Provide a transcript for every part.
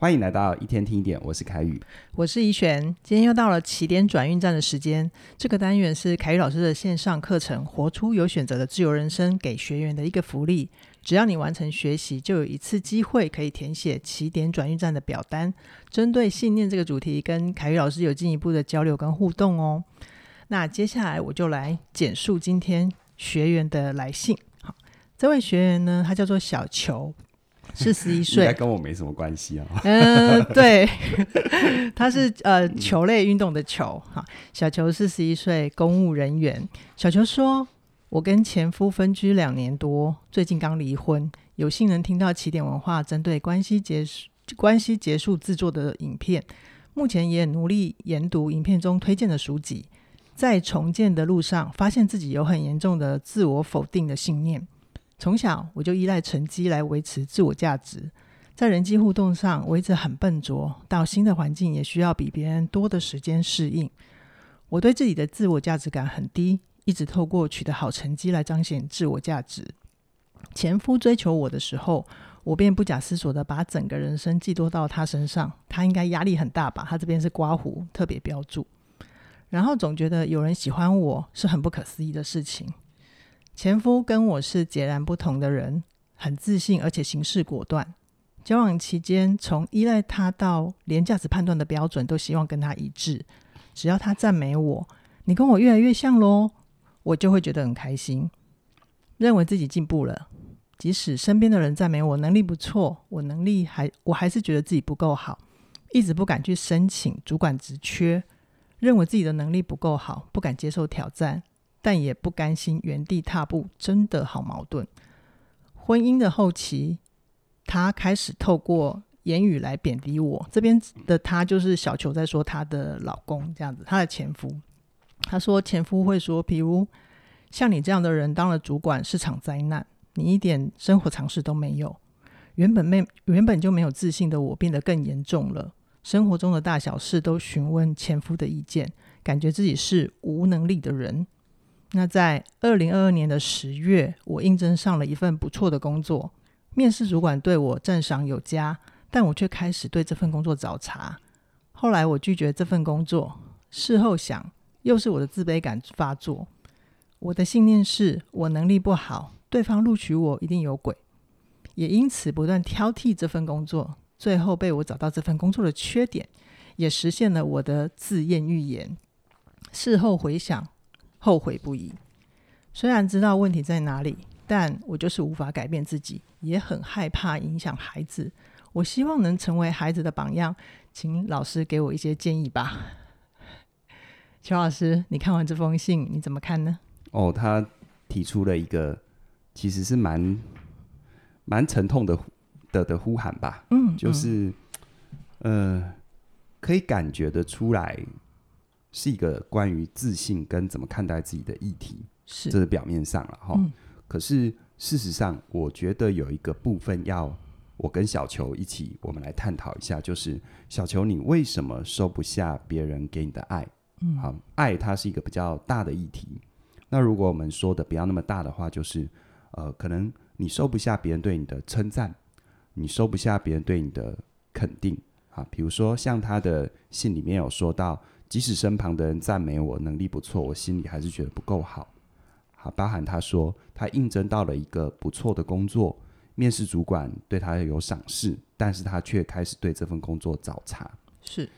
欢迎来到一天听一点，我是凯宇，我是怡璇。今天又到了起点转运站的时间。这个单元是凯宇老师的线上课程《活出有选择的自由人生》给学员的一个福利。只要你完成学习，就有一次机会可以填写起点转运站的表单，针对信念这个主题，跟凯宇老师有进一步的交流跟互动哦。那接下来我就来简述今天学员的来信。好，这位学员呢，他叫做小球。四十一岁，跟我没什么关系啊。嗯，对，他是呃球类运动的球哈。小球四十一岁，公务人员。小球说：“我跟前夫分居两年多，最近刚离婚，有幸能听到起点文化针对关系结束关系结束制作的影片，目前也努力研读影片中推荐的书籍，在重建的路上，发现自己有很严重的自我否定的信念。”从小我就依赖成绩来维持自我价值，在人际互动上我一直很笨拙，到新的环境也需要比别人多的时间适应。我对自己的自我价值感很低，一直透过取得好成绩来彰显自我价值。前夫追求我的时候，我便不假思索地把整个人生寄托到他身上。他应该压力很大吧？他这边是刮胡，特别标注。然后总觉得有人喜欢我是很不可思议的事情。前夫跟我是截然不同的人，很自信，而且行事果断。交往期间，从依赖他到连价值判断的标准都希望跟他一致。只要他赞美我，你跟我越来越像喽，我就会觉得很开心，认为自己进步了。即使身边的人赞美我能力不错，我能力还我还是觉得自己不够好，一直不敢去申请主管职缺，认为自己的能力不够好，不敢接受挑战。但也不甘心原地踏步，真的好矛盾。婚姻的后期，他开始透过言语来贬低我。这边的他就是小球在说她的老公这样子，她的前夫。他说前夫会说，比如像你这样的人当了主管是场灾难，你一点生活常识都没有。原本没原本就没有自信的我变得更严重了，生活中的大小事都询问前夫的意见，感觉自己是无能力的人。那在二零二二年的十月，我应征上了一份不错的工作，面试主管对我赞赏有加，但我却开始对这份工作找茬。后来我拒绝这份工作，事后想，又是我的自卑感发作。我的信念是我能力不好，对方录取我一定有鬼，也因此不断挑剔这份工作。最后被我找到这份工作的缺点，也实现了我的自验预言。事后回想。后悔不已。虽然知道问题在哪里，但我就是无法改变自己，也很害怕影响孩子。我希望能成为孩子的榜样，请老师给我一些建议吧。邱老师，你看完这封信，你怎么看呢？哦，他提出了一个其实是蛮蛮沉痛的的的呼喊吧。嗯，就是嗯、呃，可以感觉得出来。是一个关于自信跟怎么看待自己的议题，是这是表面上了哈。嗯、可是事实上，我觉得有一个部分要我跟小球一起，我们来探讨一下，就是小球，你为什么收不下别人给你的爱？嗯，好，爱它是一个比较大的议题。那如果我们说的不要那么大的话，就是呃，可能你收不下别人对你的称赞，你收不下别人对你的肯定啊。比如说，像他的信里面有说到。即使身旁的人赞美我能力不错，我心里还是觉得不够好。好，包含他说他应征到了一个不错的工作，面试主管对他有赏识，但是他却开始对这份工作找茬。是，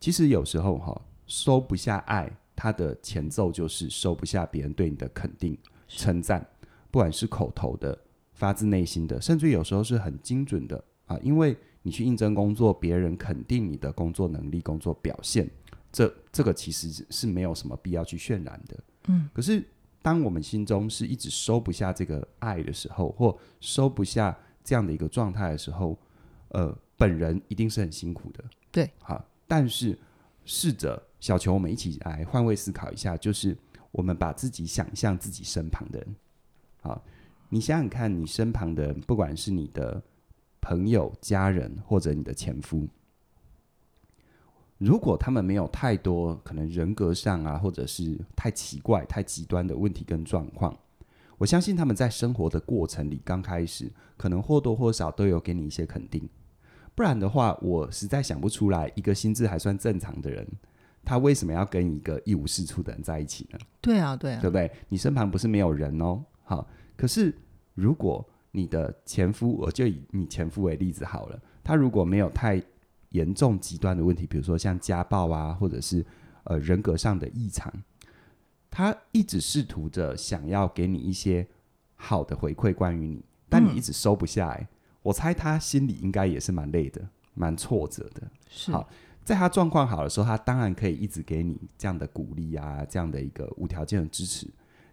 其实有时候哈，收不下爱，他的前奏就是收不下别人对你的肯定、称赞，不管是口头的、发自内心的，甚至有时候是很精准的啊。因为你去应征工作，别人肯定你的工作能力、工作表现。这这个其实是没有什么必要去渲染的，嗯。可是当我们心中是一直收不下这个爱的时候，或收不下这样的一个状态的时候，呃，本人一定是很辛苦的，对。好，但是试着小球，我们一起来换位思考一下，就是我们把自己想象自己身旁的人，好，你想想看你身旁的人，不管是你的朋友、家人，或者你的前夫。如果他们没有太多可能人格上啊，或者是太奇怪、太极端的问题跟状况，我相信他们在生活的过程里，刚开始可能或多或少都有给你一些肯定，不然的话，我实在想不出来，一个心智还算正常的人，他为什么要跟一个一无是处的人在一起呢？对啊，对啊，对不对？你身旁不是没有人哦。好，可是如果你的前夫，我就以你前夫为例子好了，他如果没有太严重极端的问题，比如说像家暴啊，或者是呃人格上的异常，他一直试图着想要给你一些好的回馈关于你，但你一直收不下来，嗯、我猜他心里应该也是蛮累的，蛮挫折的。是。好，在他状况好的时候，他当然可以一直给你这样的鼓励啊，这样的一个无条件的支持。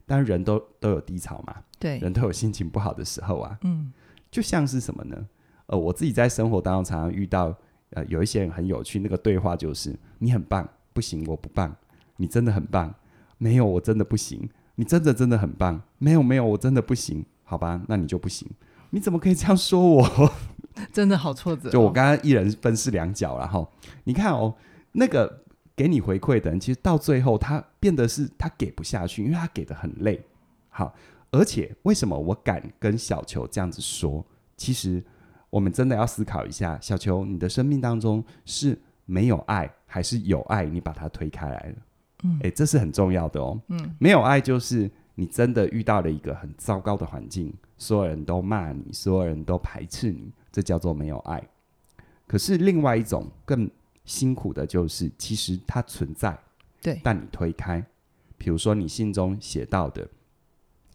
但人都都有低潮嘛，对，人都有心情不好的时候啊。嗯，就像是什么呢？呃，我自己在生活当中常常遇到。呃，有一些人很有趣，那个对话就是：你很棒，不行，我不棒。你真的很棒，没有，我真的不行。你真的真的很棒，没有没有，我真的不行。好吧，那你就不行。你怎么可以这样说我？真的好挫折哦。就我刚刚一人分饰两角，然后你看哦，那个给你回馈的人，其实到最后他变得是他给不下去，因为他给的很累。好，而且为什么我敢跟小球这样子说？其实。我们真的要思考一下，小球，你的生命当中是没有爱，还是有爱？你把它推开来了，嗯，诶，这是很重要的哦，嗯，没有爱就是你真的遇到了一个很糟糕的环境，所有人都骂你，所有人都排斥你，这叫做没有爱。可是另外一种更辛苦的就是，其实它存在，对，但你推开，比如说你信中写到的。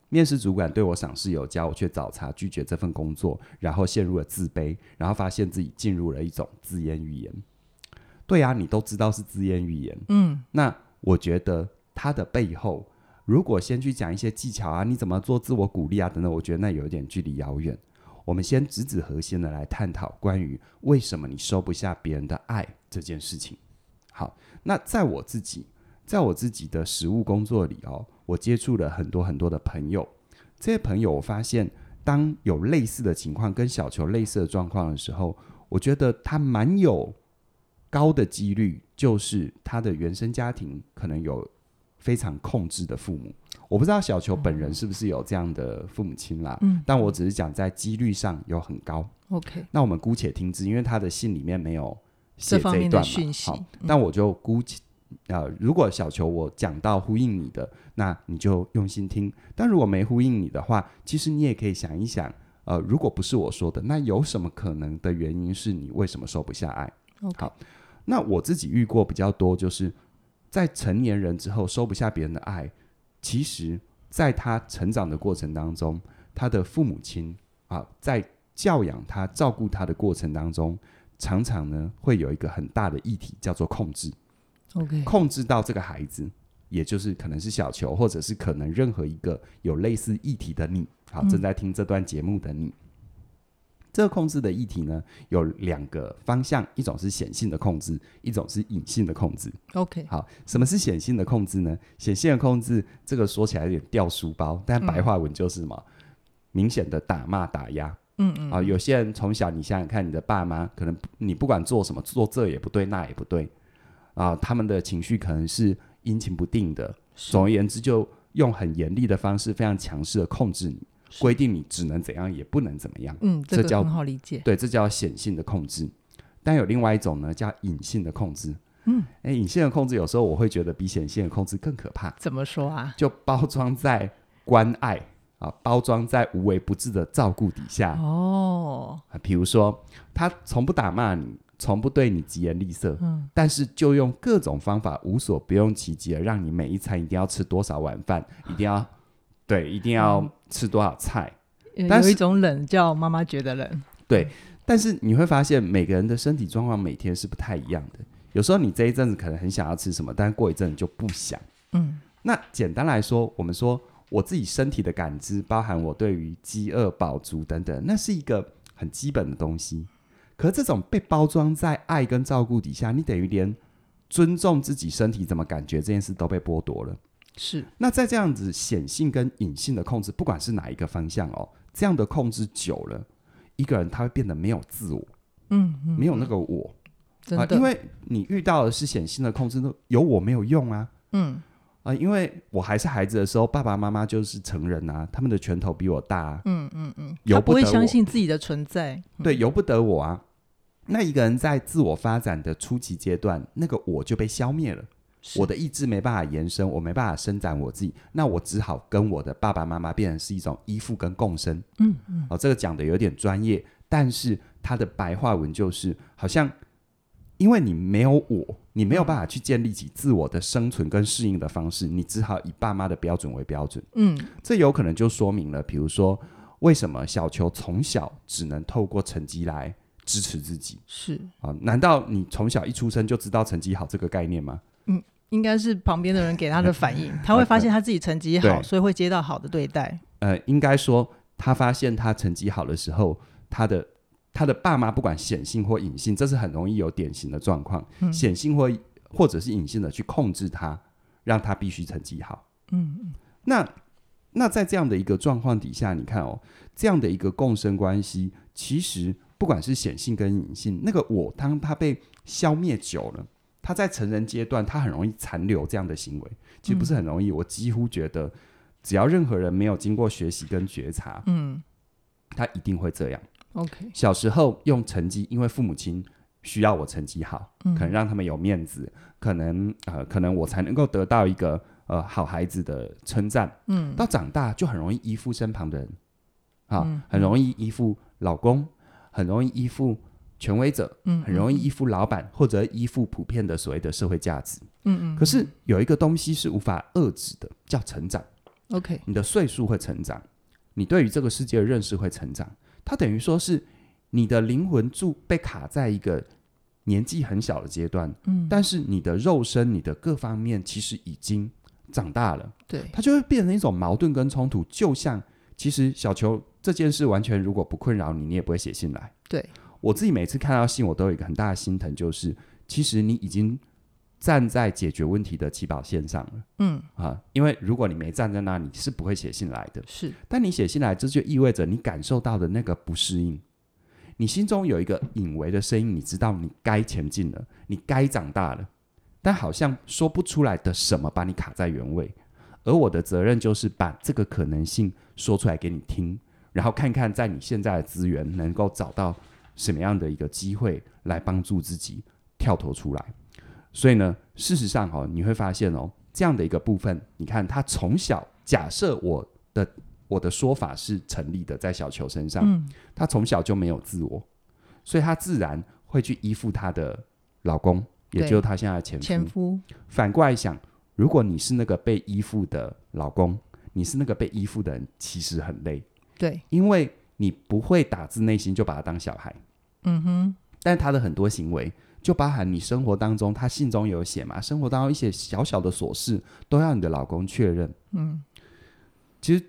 面试主管对我赏识有加，我却找茬拒绝这份工作，然后陷入了自卑，然后发现自己进入了一种自言语言。对啊，你都知道是自言语言，嗯，那我觉得他的背后，如果先去讲一些技巧啊，你怎么做自我鼓励啊等等，我觉得那有一点距离遥远。我们先直指核心的来探讨关于为什么你收不下别人的爱这件事情。好，那在我自己，在我自己的实务工作里哦。我接触了很多很多的朋友，这些朋友我发现，当有类似的情况跟小球类似的状况的时候，我觉得他蛮有高的几率，就是他的原生家庭可能有非常控制的父母。我不知道小球本人是不是有这样的父母亲啦，嗯，但我只是讲在几率上有很高。OK，那我们姑且听之，因为他的信里面没有写这一段嘛，好，嗯，那我就姑且。呃，如果小球我讲到呼应你的，那你就用心听；但如果没呼应你的话，其实你也可以想一想，呃，如果不是我说的，那有什么可能的原因是你为什么收不下爱.好，那我自己遇过比较多，就是在成年人之后收不下别人的爱，其实在他成长的过程当中，他的父母亲啊，在教养他、照顾他的过程当中，常常呢会有一个很大的议题，叫做控制。Okay. 控制到这个孩子，也就是可能是小球，或者是可能任何一个有类似议题的你，好，正在听这段节目的你。嗯、这个控制的议题呢，有两个方向，一种是显性的控制，一种是隐性的控制。OK，好，什么是显性的控制呢？显性的控制，这个说起来有点掉书包，但白话文就是什么？嗯、明显的打骂打压。嗯嗯。啊，有些人从小你想想看，你的爸妈可能你不管做什么，做这也不对，那也不对。啊，他们的情绪可能是阴晴不定的。总而言之，就用很严厉的方式，非常强势的控制你，规定你只能怎样，也不能怎么样。嗯，这个很好理解。对，这叫显性的控制。但有另外一种呢，叫隐性的控制。嗯，哎，隐性的控制有时候我会觉得比显性的控制更可怕。怎么说啊？就包装在关爱啊，包装在无微不至的照顾底下。哦，啊，比如说他从不打骂你。从不对你疾言厉色，嗯，但是就用各种方法无所不用其极的让你每一餐一定要吃多少碗饭，一定要对，一定要吃多少菜。嗯、但有一种冷叫妈妈觉得冷，对。但是你会发现每个人的身体状况每天是不太一样的。有时候你这一阵子可能很想要吃什么，但过一阵子就不想。嗯，那简单来说，我们说我自己身体的感知，包含我对于饥饿、饱足等等，那是一个很基本的东西。可是这种被包装在爱跟照顾底下，你等于连尊重自己身体怎么感觉这件事都被剥夺了。是。那在这样子显性跟隐性的控制，不管是哪一个方向哦，这样的控制久了，一个人他会变得没有自我，嗯，嗯，没有那个我，真的，啊，因为你遇到的是显性的控制，有我没有用啊，嗯。啊，因为我还是孩子的时候，爸爸妈妈就是成人啊，他们的拳头比我大啊，嗯嗯嗯，由不得我，他不会相信自己的存在，对，由不得我啊。那一个人在自我发展的初级阶段，那个我就被消灭了，我的意志没办法延伸，我没办法伸展我自己，那我只好跟我的爸爸妈妈变成是一种依附跟共生。嗯嗯，哦，这个讲的有点专业，但是他的白话文就是，好像因为你没有我，你没有办法去建立起自我的生存跟适应的方式，你只好以爸妈的标准为标准。嗯，这有可能就说明了，比如说为什么小球从小只能透过成绩来。支持自己是啊？难道你从小一出生就知道成绩好这个概念吗？嗯，应该是旁边的人给他的反应，他会发现他自己成绩好，所以会接到好的对待。呃，应该说他发现他成绩好的时候，他的他的爸妈不管显性或隐性，这是很容易有典型的状况，嗯、显性或或者是隐性的去控制他，让他必须成绩好。嗯嗯，那那在这样的一个状况底下，你看哦，这样的一个共生关系，其实。不管是显性跟隐性，那个我，当他被消灭久了，他在成人阶段，他很容易残留这样的行为。其实不是很容易，嗯、我几乎觉得，只要任何人没有经过学习跟觉察，嗯，他一定会这样。OK，小时候用成绩，因为父母亲需要我成绩好，嗯、可能让他们有面子，可能呃，可能我才能够得到一个呃好孩子的称赞。嗯，到长大就很容易依附身旁的人，啊，嗯、很容易依附老公。很容易依附权威者，嗯，很容易依附老板，或者依附普遍的所谓的社会价值，嗯嗯。可是有一个东西是无法遏制的，叫成长。OK，你的岁数会成长，你对于这个世界的认识会成长。它等于说是你的灵魂住被卡在一个年纪很小的阶段，嗯，但是你的肉身、你的各方面其实已经长大了，对，它就会变成一种矛盾跟冲突，就像。其实小球这件事完全如果不困扰你，你也不会写信来。对，我自己每次看到信，我都有一个很大的心疼，就是其实你已经站在解决问题的起跑线上了。嗯啊，因为如果你没站在那里，你是不会写信来的。是，但你写信来，这就意味着你感受到的那个不适应，你心中有一个隐微的声音，你知道你该前进了，你该长大了，但好像说不出来的什么把你卡在原位。而我的责任就是把这个可能性说出来给你听，然后看看在你现在的资源能够找到什么样的一个机会来帮助自己跳脱出来。所以呢，事实上哦，你会发现哦，这样的一个部分，你看他从小假设我的我的说法是成立的，在小球身上，嗯，他从小就没有自我，所以他自然会去依附他的老公，也就是他现在的前夫。前夫。反过来想。如果你是那个被依附的老公，你是那个被依附的人，其实很累。对，因为你不会打自内心就把他当小孩。嗯哼。但他的很多行为，就包含你生活当中，他信中有写嘛，生活当中一些小小的琐事，都要你的老公确认。嗯。其实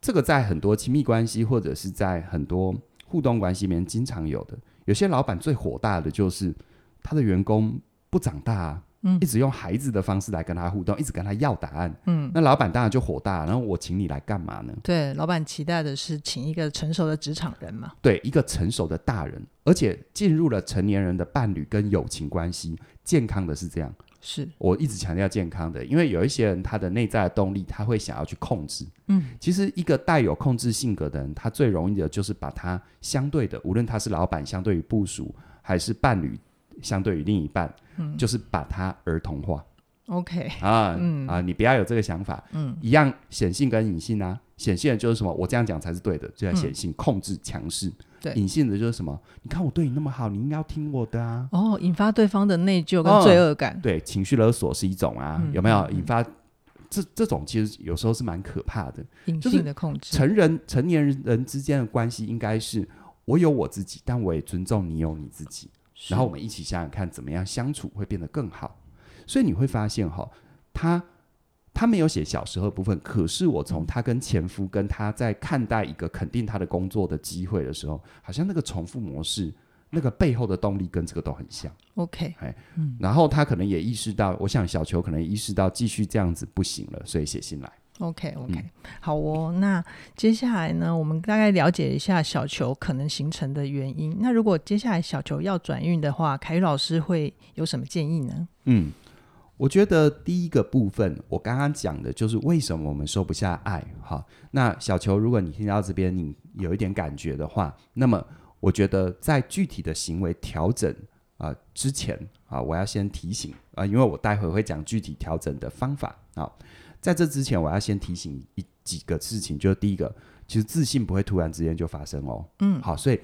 这个在很多亲密关系，或者是在很多互动关系里面，经常有的。有些老板最火大的就是他的员工不长大啊。嗯，一直用孩子的方式来跟他互动，一直跟他要答案。嗯，那老板当然就火大，然后我请你来干嘛呢？对，老板期待的是请一个成熟的职场人嘛。对，一个成熟的大人，而且进入了成年人的伴侣跟友情关系，健康的是这样。是我一直强调健康的，因为有一些人他的内在的动力，他会想要去控制。嗯，其实一个带有控制性格的人，他最容易的就是把他相对的，无论他是老板，相对于部署，还是伴侣，相对于另一半，嗯，就是把他儿童化。OK 啊，嗯。啊，你不要有这个想法，嗯，一样显性跟隐性啊，显性的就是什么，我这样讲才是对的，就叫显性、嗯、控制强势，对，隐性的就是什么，你看我对你那么好，你应该要听我的啊，哦，引发对方的内疚跟罪恶感，哦、对，情绪勒索是一种啊，嗯、有没有？引发这这种其实有时候是蛮可怕的，隐性的控制，成人成年人之间的关系应该是我有我自己，但我也尊重你有你自己，然后我们一起想想看怎么样相处会变得更好，所以你会发现哈。他他没有写小时候的部分，可是我从他跟前夫跟他在看待一个肯定他的工作的机会的时候，好像那个重复模式，那个背后的动力跟这个都很像。OK，哎，嗯，然后他可能也意识到，我想小球可能也意识到继续这样子不行了，所以写信来。OK OK，嗯，好哦。那接下来呢，我们大概了解一下小球可能形成的原因。那如果接下来小球要转运的话，凯宇老师会有什么建议呢？嗯。我觉得第一个部分，我刚刚讲的就是为什么我们收不下爱。哈，那小球，如果你听到这边，你有一点感觉的话，那么我觉得在具体的行为调整啊、呃、之前啊，我要先提醒啊，因为我待会会讲具体调整的方法啊。在这之前，我要先提醒一几个事情，就是第一个，其实自信不会突然之间就发生哦。嗯，好，所以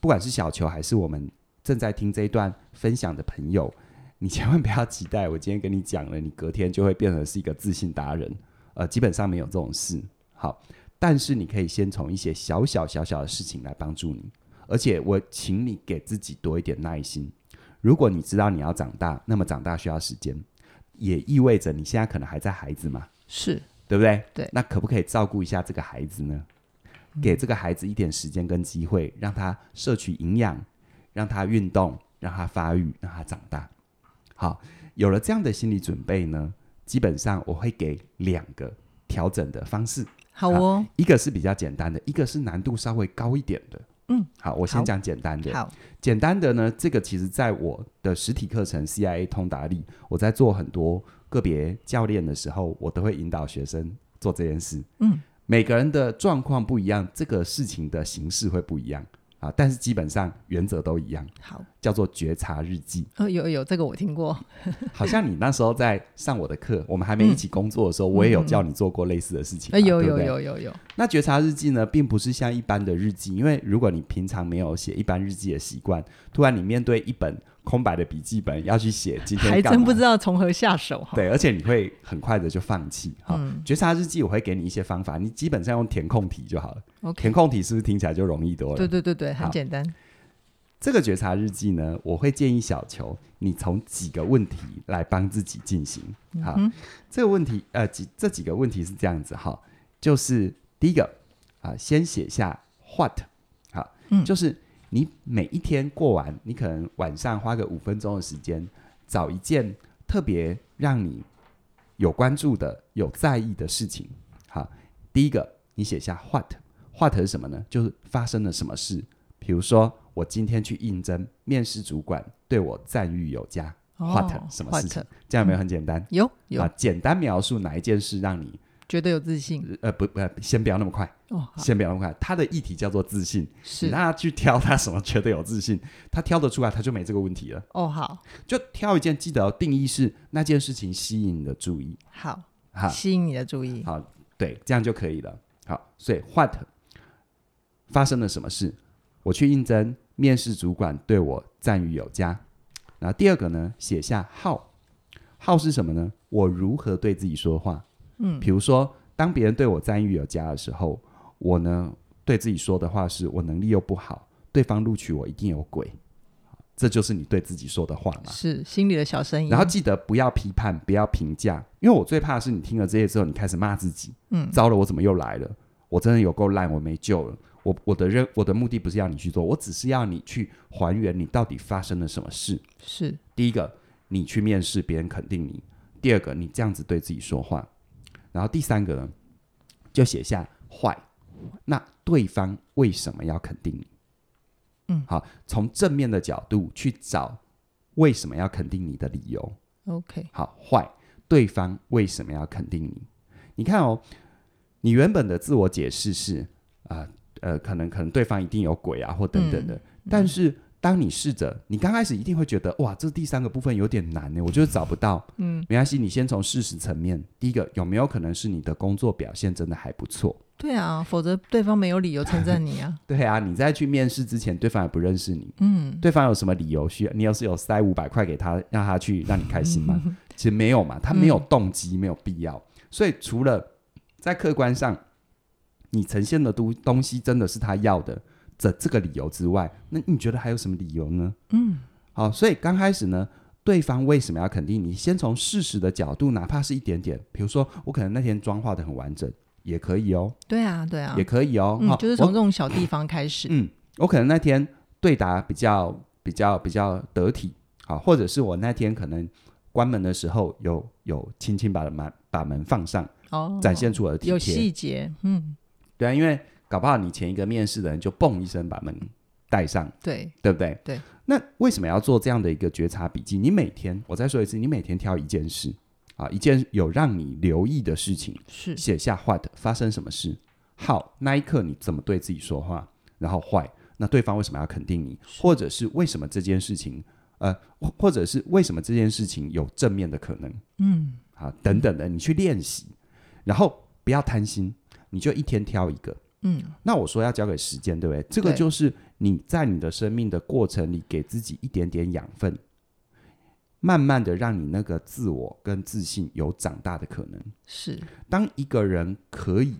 不管是小球还是我们正在听这一段分享的朋友，你千万不要期待我今天跟你讲了，你隔天就会变成是一个自信达人。呃，基本上没有这种事。好，但是你可以先从一些小小小小的事情来帮助你。而且我请你给自己多一点耐心。如果你知道你要长大，那么长大需要时间，也意味着你现在可能还在孩子嘛，是对不对？对。那可不可以照顾一下这个孩子呢？给这个孩子一点时间跟机会，让他摄取营养，让他运动，让他发育，让他长大。好，有了这样的心理准备呢，基本上我会给两个调整的方式。好哦，一个是比较简单的，一个是难度稍微高一点的。嗯，好，我先讲简单的。好，简单的呢，这个其实在我的实体课程 CIA 通达力，我在做很多个别教练的时候，我都会引导学生做这件事。嗯，每个人的状况不一样，这个事情的形式会不一样。啊，但是基本上原则都一样。好，叫做觉察日记。呃、哦，有有这个我听过。好像你那时候在上我的课，我们还没一起工作的时候，嗯、我也有叫你做过类似的事情。呃、嗯，有有有有有。那觉察日记呢，并不是像一般的日记，因为如果你平常没有写一般日记的习惯，突然你面对一本。空白的笔记本要去写，今天还真不知道从何下手。对，而且你会很快的就放弃。哈、嗯，觉察日记我会给你一些方法，你基本上用填空题就好了。Okay、填空题是不是听起来就容易多了？对对对对，很简单。这个觉察日记呢，我会建议小球你从几个问题来帮自己进行。好、嗯，这个问题呃几这几个问题是这样子哈，就是第一个啊，先写下 what，好，嗯，就是。你每一天过完，你可能晚上花个五分钟的时间，找一件特别让你有关注的、有在意的事情。好，第一个，你写下 what，what 是什么呢？就是发生了什么事。比如说，我今天去应征，面试主管对我赞誉有加。哦、什么事情？这样有没有很简单？有有。啊，简单描述哪一件事让你觉得有自信？呃，不，呃，先不要那么快。哦，先不要那么快。他的议题叫做自信，是你让他去挑他什么觉得有自信，他挑得出来，他就没这个问题了。哦，好，就挑一件，记得定义是那件事情吸引你的注意。好，好，吸引你的注意。好，对，这样就可以了。好，所以 what 发生了什么事？我去应征，面试主管对我赞誉有加。然后第二个呢，写下 how，how 是什么呢？我如何对自己说话？嗯，比如说，当别人对我赞誉有加的时候，我呢对自己说的话是我能力又不好，对方录取我一定有鬼，这就是你对自己说的话嘛？是心里的小声音。然后记得不要批判，不要评价，因为我最怕的是你听了这些之后，你开始骂自己。嗯，糟了，我怎么又来了？我真的有够烂，我没救了。我我的任我的目的不是要你去做，我只是要你去还原你到底发生了什么事。是第一个，你去面试，别人肯定你；第二个，你这样子对自己说话。然后第三个呢，就写下坏，那对方为什么要肯定你？嗯，好，从正面的角度去找为什么要肯定你的理由。OK，好，坏，对方为什么要肯定你？你看哦，你原本的自我解释是啊，呃，呃，可能可能对方一定有鬼啊，或等等的，嗯，但是。当你试着，你刚开始一定会觉得哇，这第三个部分有点难呢，我就是找不到。嗯，没关系，你先从事实层面，第一个有没有可能是你的工作表现真的还不错？对啊，否则对方没有理由称赞你啊。对啊，你在去面试之前，对方也不认识你。嗯，对方有什么理由需要？你要是有塞五百块给他，让他去让你开心吗？其实没有嘛，他没有动机，没有必要。所以除了在客观上，你呈现的东东西真的是他要的。这这个理由之外，那你觉得还有什么理由呢？嗯，好，所以刚开始呢，对方为什么要肯定你？先从事实的角度，哪怕是一点点，比如说我可能那天妆化的很完整，也可以哦。对啊，对啊，也可以哦。嗯，就是从这种小地方开始。嗯，我可能那天对答比较比较比较得体，好，或者是我那天可能关门的时候有有轻轻把门把门放上，哦，展现出我的体贴，有细节。嗯，对啊，因为。搞不好你前一个面试的人就嘣一声把门带上，对对不对？对。那为什么要做这样的一个觉察笔记？你每天，我再说一次，你每天挑一件事啊，一件有让你留意的事情，是写下 what 发生什么事，how 那一刻你怎么对自己说话，然后坏那对方为什么要肯定你？或者是为什么这件事情，呃，或者是为什么这件事情有正面的可能？嗯，啊，等等的，你去练习，然后不要贪心，你就一天挑一个。嗯，那我说要交给时间，对不对？这个就是你在你的生命的过程里，给自己一点点养分，慢慢的让你那个自我跟自信有长大的可能。是，当一个人可以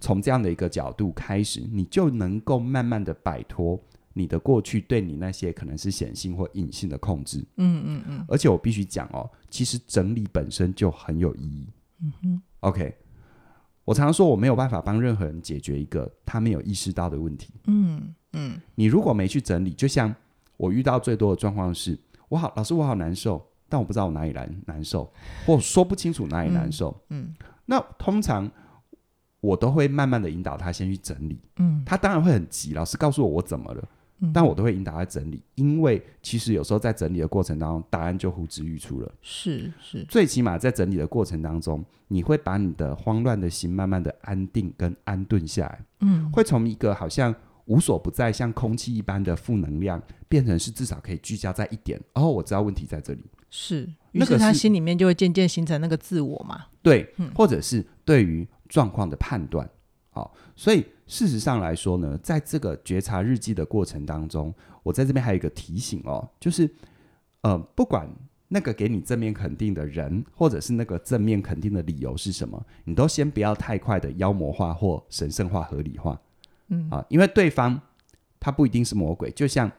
从这样的一个角度开始，你就能够慢慢的摆脱你的过去对你那些可能是显性或隐性的控制。嗯嗯嗯。而且我必须讲哦，其实整理本身就很有意义。嗯哼。OK。我常常说，我没有办法帮任何人解决一个他没有意识到的问题。嗯嗯，你如果没去整理，就像我遇到最多的状况是，我好老师，我好难受，但我不知道我哪里难难受，或说不清楚哪里难受。嗯，嗯，那通常我都会慢慢的引导他先去整理。嗯，他当然会很急，老师告诉我我怎么了。但我都会引导他整理，因为其实有时候在整理的过程当中，答案就呼之欲出了。是是，最起码在整理的过程当中，你会把你的慌乱的心慢慢的安定跟安顿下来。嗯，会从一个好像无所不在、像空气一般的负能量，变成是至少可以聚焦在一点。哦，我知道问题在这里。是，于是他心里面就会渐渐形成那个自我嘛。对，或者是对于状况的判断。好，所以事实上来说呢，在这个觉察日记的过程当中，我在这边还有一个提醒哦，就是，呃，不管那个给你正面肯定的人，或者是那个正面肯定的理由是什么，你都先不要太快的妖魔化或神圣化、合理化，嗯啊，因为对方他不一定是魔鬼，就像，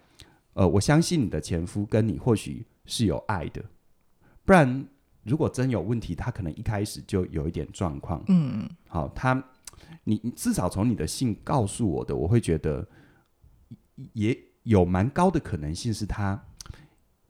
呃，我相信你的前夫跟你或许是有爱的，不然如果真有问题，他可能一开始就有一点状况，嗯嗯，好，他。你你至少从你的信告诉我的，我会觉得也有蛮高的可能性是他，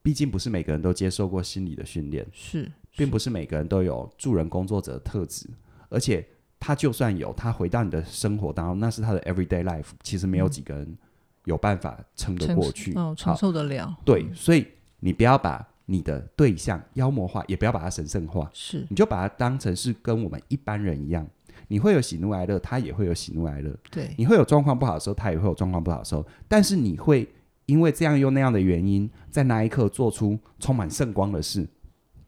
毕竟不是每个人都接受过心理的训练，是，并不是每个人都有助人工作者的特质，而且他就算有，他回到你的生活当中，那是他的 everyday life，其实没有几个人有办法撑得过去，哦，承受得了。对，所以你不要把你的对象妖魔化，也不要把它神圣化，是，你就把它当成是跟我们一般人一样。你会有喜怒哀乐，他也会有喜怒哀乐。对，你会有状况不好的时候，他也会有状况不好的时候。但是你会因为这样又那样的原因，在那一刻做出充满圣光的事，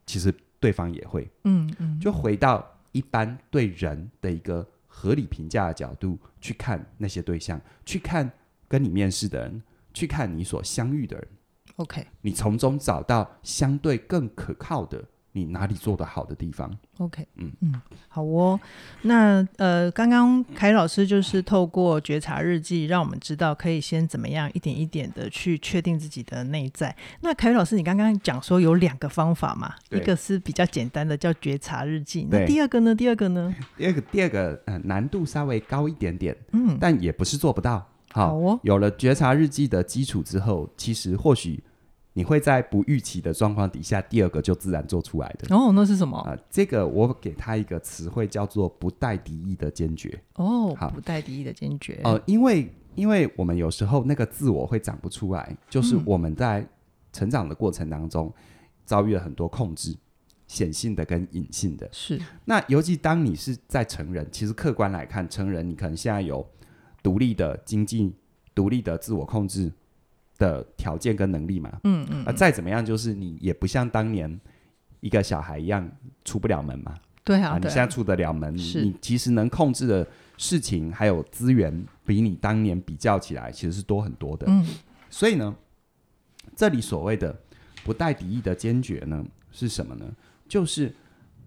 其实对方也会。嗯嗯，就回到一般对人的一个合理评价的角度去看那些对象，去看跟你面试的人，去看你所相遇的人。OK，你从中找到相对更可靠的。你哪里做得好的地方？OK，嗯嗯，好哦。那呃，刚刚凯老师就是透过觉察日记，让我们知道可以先怎么样一点一点的去确定自己的内在。那凯老师，你刚刚讲说有两个方法嘛，一个是比较简单的叫觉察日记，那第二个呢？第二个呢？第二个第二个呃难度稍微高一点点，嗯，但也不是做不到。好，好哦，有了觉察日记的基础之后，其实或许。你会在不预期的状况底下，第二个就自然做出来的。哦，那是什么啊？这个我给他一个词汇叫做“不带敌意的坚决”。哦，好，不带敌意的坚决。呃，因为因为我们有时候那个自我会长不出来，就是我们在成长的过程当中遭遇了很多控制，显性的跟隐性的。是。那尤其当你是在成人，其实客观来看，成人你可能现在有独立的经济、独立的自我控制。的条件跟能力嘛，嗯嗯，啊，再怎么样，就是你也不像当年一个小孩一样出不了门嘛，对啊，啊，你现在出得了门，是你其实能控制的事情还有资源，比你当年比较起来，其实是多很多的。嗯，所以呢，这里所谓的不带敌意的坚决呢，是什么呢？就是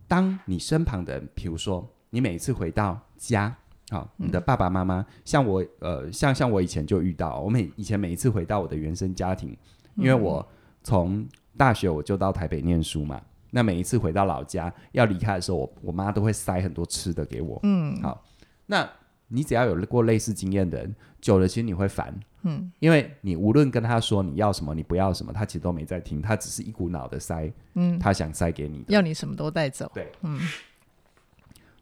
当你身旁的人，比如说你每一次回到家。好，你的爸爸妈妈、嗯、像我，呃，像像我以前就遇到，我每以前每一次回到我的原生家庭，因为我从大学我就到台北念书嘛，那每一次回到老家要离开的时候，我我妈都会塞很多吃的给我。嗯，好，那你只要有过类似经验的人，久了其实你会烦，嗯，因为你无论跟他说你要什么，你不要什么，他其实都没在听，他只是一股脑的塞，嗯，他想塞给你，要你什么都带走，对，嗯。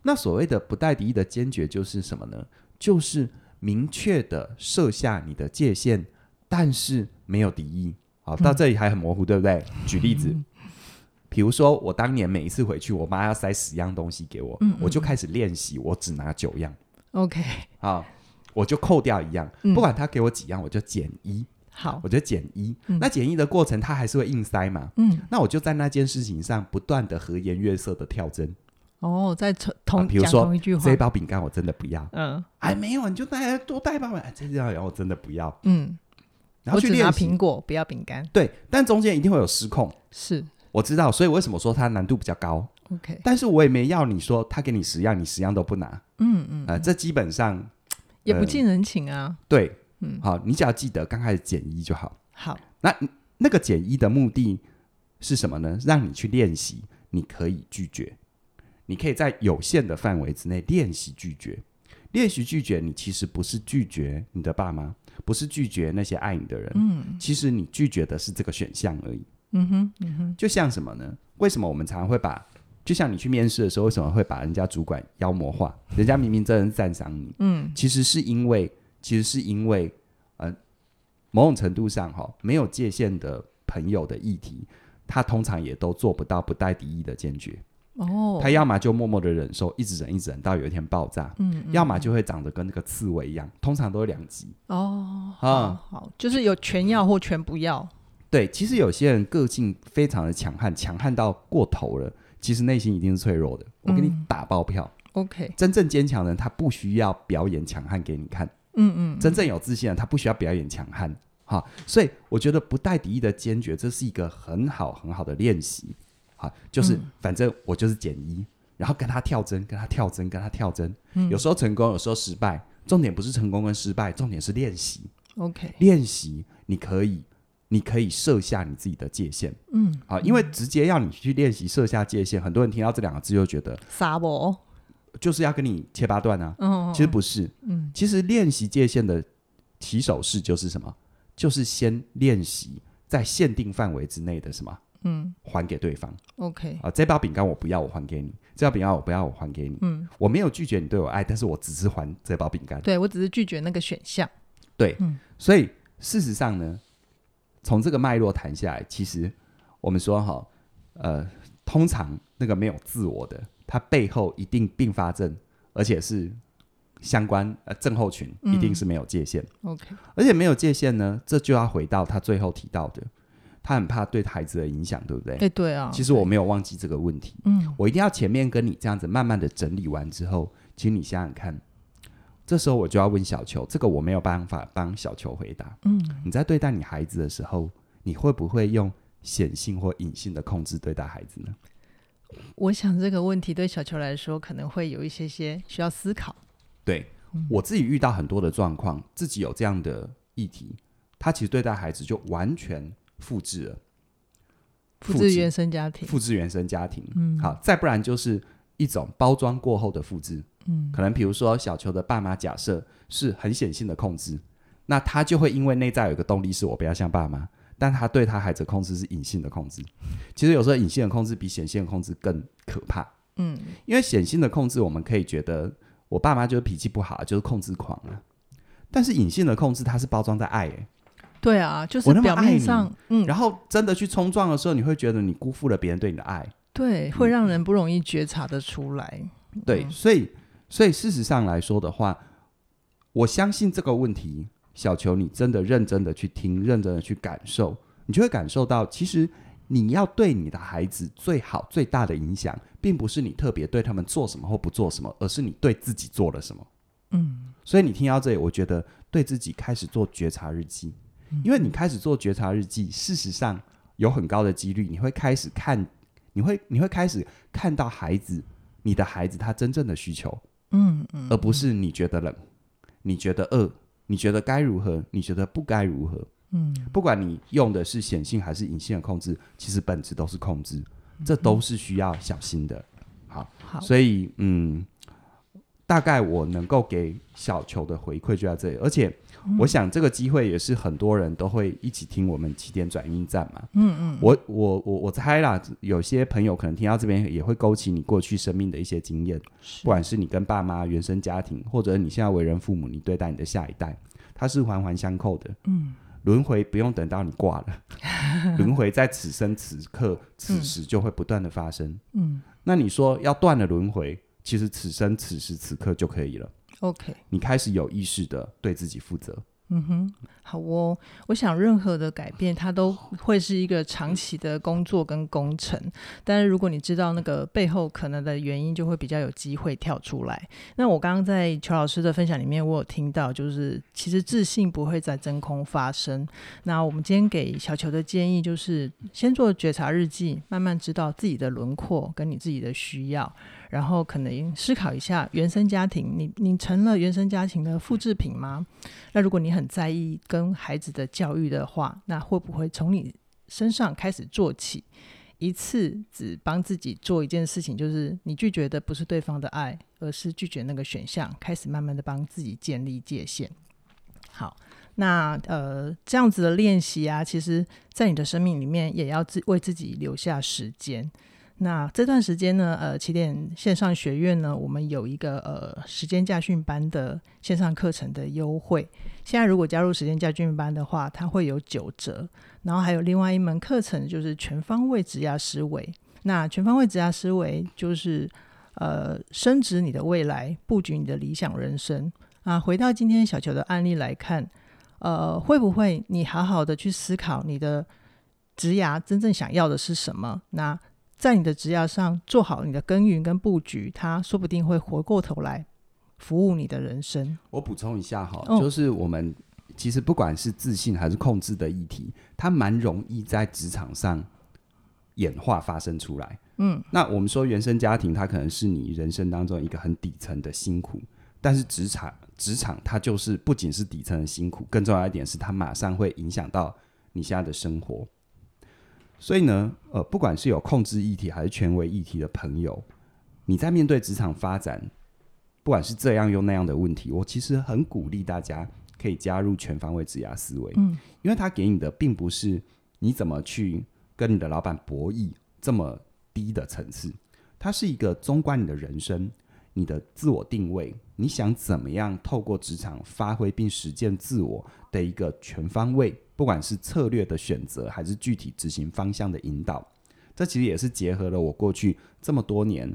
那所谓的不带敌意的坚决就是什么呢？就是明确的设下你的界限，但是没有敌意。好，到这里还很模糊，嗯、对不对？举例子，比如说我当年每一次回去，我妈要塞十样东西给我，嗯嗯，我就开始练习，我只拿九样。OK，好，我就扣掉一样，嗯不管他给我几样，我就减一。好我，就减一。嗯那减一的过程，他还是会硬塞嘛？嗯，那我就在那件事情上不断的和颜悦色的跳针。哦，在同同比如说同一句话这一，包饼干我真的不要。嗯哎，没有，你就带多带一包吧。哎，这样我真的不要。嗯，然后去练苹果，不要饼干，对，但中间一定会有失控。是我知道，所以为什么说它难度比较高？OK，但是我也没要你说他给你十样，你十样都不拿。嗯嗯，啊、这基本上呃也不近人情啊，对，嗯，好，你只要记得刚开始减一就好。好，那那个减一的目的是什么呢？让你去练习，你可以拒绝，你可以在有限的范围之内练习拒绝。练习拒绝，你其实不是拒绝你的爸妈，不是拒绝那些爱你的人，嗯其实你拒绝的是这个选项而已。嗯哼嗯哼，就像什么呢？为什么我们常常会把，就像你去面试的时候，为什么会把人家主管妖魔化？人家明明真的是赞赏你，嗯其实是因为，其实是因为，呃，某种程度上哈，没有界限的朋友的议题，他通常也都做不到不带敌意的坚决。哦，他要么就默默的忍受，一直忍，一直忍到有一天爆炸；嗯，嗯要么就会长得跟那个刺猬一样，通常都是两极。哦，啊。好好，就是有全要或全不要，对，其实有些人个性非常的强悍，强悍到过头了，其实内心一定是脆弱的。我给你嗯打包票，OK，真正坚强的人他不需要表演强悍给你看。嗯嗯，真正有自信的人，他不需要表演强悍，哈，所以我觉得不带敌意的坚决，这是一个很好很好的练习，好，就是、嗯。反正我就是减一，然后跟他跳针，跟他跳针，跟他跳针，嗯。有时候成功，有时候失败，重点不是成功跟失败，重点是练习，OK，练习你可以，你可以设下你自己的界限，嗯，好，因为直接要你去练习设下界限，很多人听到这两个字就觉得傻不，就是要跟你切八段啊，嗯，其实不是，嗯。其实练习界限的起手式就是什么？就是先练习在限定范围之内的什么，嗯还给对方，OK，啊。这包饼干我不要，我还给你；这包饼干我不要，我还给你。嗯，我没有拒绝你对我爱，但是我只是还这包饼干。对我只是拒绝那个选项，对，嗯所以事实上呢，从这个脉络谈下来，其实我们说哈，呃，通常那个没有自我的，它背后一定并发症，而且是相关呃症候群，嗯一定是没有界限。OK，而且没有界限呢，这就要回到他最后提到的，他很怕对孩子的影响，对不对？哎，对啊，其实我没有忘记这个问题，嗯我一定要前面跟你这样子慢慢的整理完之后，请你想想看，这时候我就要问小球，这个我没有办法帮小球回答。嗯，你在对待你孩子的时候，你会不会用显性或隐性的控制对待孩子呢？我想这个问题对小球来说可能会有一些些需要思考，对、我自己遇到很多的状况，自己有这样的议题，他其实对待孩子就完全复制了。复制原生家庭，复制原生家庭，嗯。好，再不然就是一种包装过后的复制，嗯。可能比如说小球的爸妈假设是很显性的控制，那他就会因为内在有一个动力是我不要像爸妈，但他对他孩子的控制是隐性的控制。其实有时候隐性的控制比显性的控制更可怕，嗯。因为显性的控制我们可以觉得我爸妈就是脾气不好，就是控制狂啊，但是隐性的控制它是包装在爱、欸，对啊，就是我那么表面你。上，嗯，然后真的去冲撞的时候，你会觉得你辜负了别人对你的爱。对，会让人不容易觉察的出来，对，嗯。所以所以事实上来说的话，我相信这个问题，小球你真的认真的去听，认真的去感受，你就会感受到，其实你要对你的孩子最好最大的影响，并不是你特别对他们做什么或不做什么，而是你对自己做了什么。嗯所以你听到这里，我觉得对自己开始做觉察日记，因为你开始做觉察日记，事实上有很高的几率，你会开始看，你会你会开始看到孩子，你的孩子他真正的需求，嗯嗯，而不是你觉得冷，你觉得饿，你觉得该如何，你觉得不该如何。嗯不管你用的是显性还是隐性的控制，其实本质都是控制，这都是需要小心的。好，好，所以嗯，大概我能够给小球的回馈就在这里，而且我想这个机会也是很多人都会一起听我们起点转运站嘛。嗯嗯，我我我我猜啦，有些朋友可能听到这边也会勾起你过去生命的一些经验，不管是你跟爸妈原生家庭，或者你现在为人父母，你对待你的下一代，它是环环相扣的。嗯。轮回不用等到你挂了，轮回在此生此刻此时就会不断的发生。嗯，那你说要断了轮回，其实此生此时此刻就可以了。OK，你开始有意识的对自己负责。嗯哼，好哦。我想任何的改变，它都会是一个长期的工作跟工程。但是如果你知道那个背后可能的原因，就会比较有机会跳出来。那我刚刚在裘老师的分享里面，我有听到，就是其实自信不会在真空发生。那我们今天给小裘的建议就是，先做觉察日记，慢慢知道自己的轮廓跟你自己的需要。然后可能思考一下原生家庭，你你成了原生家庭的复制品吗？那如果你很在意跟跟孩子的教育的话，那会不会从你身上开始做起？一次只帮自己做一件事情，就是你拒绝的不是对方的爱，而是拒绝那个选项，开始慢慢的帮自己建立界限。好，那呃这样子的练习啊，其实在你的生命里面也要自为自己留下时间。那这段时间呢，呃，起点线上学院呢，我们有一个呃时间驾训班的线上课程的优惠。现在如果加入时间驾训班的话，它会有九折。然后还有另外一门课程，就是全方位职压思维。那全方位职压思维就是呃，升职你的未来，布局你的理想人生啊。回到今天小球的案例来看，呃，会不会你好好的去思考你的职涯真正想要的是什么？那在你的职业上做好你的耕耘跟布局，他说不定会回过头来服务你的人生。我补充一下哈，哦、就是我们其实不管是自信还是控制的议题，它蛮容易在职场上演化发生出来。嗯，那我们说原生家庭，它可能是你人生当中一个很底层的辛苦，但是职场职场它就是不仅是底层的辛苦，更重要一点是它马上会影响到你现在的生活。所以呢，呃，不管是有控制议题还是权威议题的朋友，你在面对职场发展，不管是这样又那样的问题，我其实很鼓励大家可以加入全方位职涯思维，嗯，因为他给你的并不是你怎么去跟你的老板博弈这么低的层次，它是一个纵观你的人生、你的自我定位，你想怎么样透过职场发挥并实践自我的一个全方位。不管是策略的选择，还是具体执行方向的引导，这其实也是结合了我过去这么多年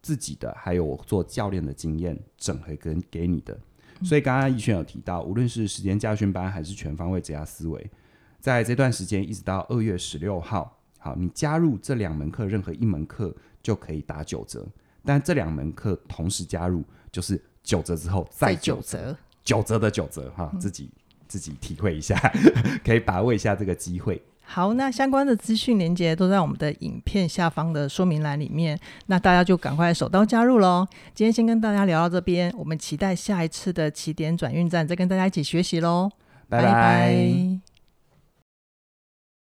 自己的，还有我做教练的经验，整合跟给你的。所以刚刚奕瑄有提到，无论是时间驾训班还是全方位职涯思维，在这段时间一直到二月十六号，好，你加入这两门课，任何一门课就可以打九折。但这两门课同时加入，就是九折之后再九折，九折的九折哈，自己。自己体会一下，可以把握一下这个机会。好，那相关的资讯连接都在我们的影片下方的说明栏里面，那大家就赶快手刀加入喽。今天先跟大家聊到这边，我们期待下一次的起点转运站再跟大家一起学习喽。拜拜。拜拜。